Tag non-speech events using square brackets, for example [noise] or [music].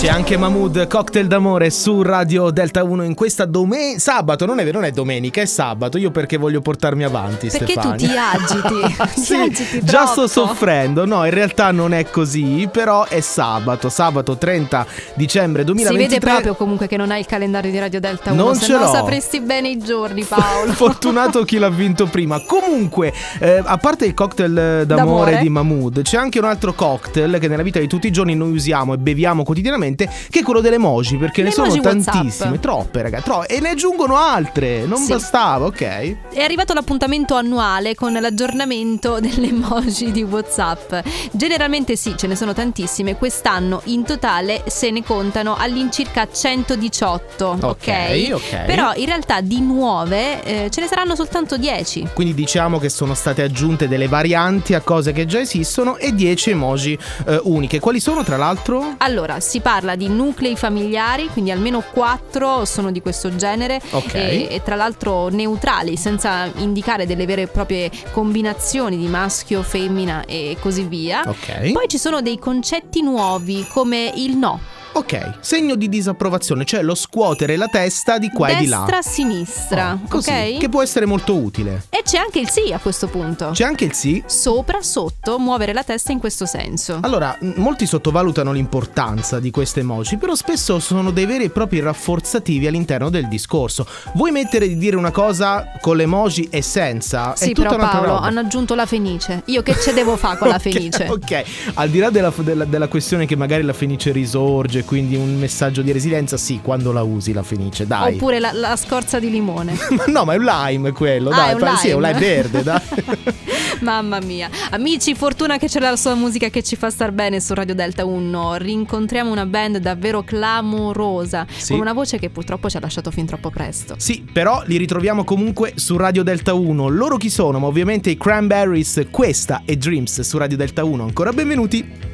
C'è anche Mahmood, cocktail d'amore su Radio Delta 1 in questa domenica. Sabato, non è vero, non è domenica, è sabato. Io perché voglio portarmi avanti, Perché Stefania. tu ti agiti, [laughs] ti Sì, agiti già sto soffrendo. No, in realtà non è così, però è sabato, sabato 30 dicembre Si 2023. vede proprio comunque che non hai il calendario di Radio Delta 1, Non se ce no l'ho. sapresti bene i giorni Paolo. [laughs] Fortunato chi l'ha vinto prima. Comunque, eh, a parte il cocktail d'amore, D'amore. di Mahmood, c'è anche un altro cocktail che nella vita di tutti i giorni noi usiamo e beviamo quotidianamente, che è quello delle emoji, perché Le ne sono emoji WhatsApp. tantissime, troppe, ragazzi, tro- e ne aggiungono altre. Non Sì. bastava, ok? È arrivato l'appuntamento annuale con l'aggiornamento [laughs] delle emoji di WhatsApp. Generalmente sì, ce ne sono tantissime. Quest'anno in totale se ne contano all'incirca 118. Ok, ok. Però in realtà di nuove eh, ce ne saranno soltanto 10. Quindi diciamo che sono state aggiunte delle varianti a cose che già esistono e 10 emoji eh, uniche. Quali sono tra l'altro? Allora, si parla di nuclei familiari, quindi almeno 4 sono di questo genere Ok. e, e tra l'altro neutrali, senza indicare delle vere e proprie combinazioni di maschio, femmina e così via. Ok. Poi ci sono dei concetti nuovi come il no, Ok, segno di disapprovazione, cioè lo scuotere la testa di qua e di là. destra-sinistra, Oh, ok? Che può essere molto utile. E c'è anche il sì a questo punto. C'è anche il sì. Sopra, sotto, muovere la testa in questo senso. Allora, molti sottovalutano l'importanza di queste emoji, però spesso sono dei veri e propri rafforzativi all'interno del discorso. Vuoi mettere di dire una cosa con le emoji e senza? Sì, è tutta però Paolo roba. hanno aggiunto la fenice. Io che ce devo fare con la [laughs] fenice? Ok, al di là della, della- della questione che magari la fenice risorge, quindi un messaggio di resilienza, sì, quando la usi la fenice, dai. Oppure la, la scorza di limone. [laughs] No, ma è un lime quello, Ah, dai, è un fa- sì, è un lime. lime verde, dai. [laughs] Mamma mia. Amici, fortuna che c'è la sua musica che ci fa star bene su Radio Delta 1. Rincontriamo una band davvero clamorosa, Sì. con una voce che purtroppo ci ha lasciato fin troppo presto. Sì, però li ritroviamo comunque su Radio Delta 1. Loro chi sono? Ma ovviamente i Cranberries, questa è Dreams su Radio Delta 1. Ancora benvenuti.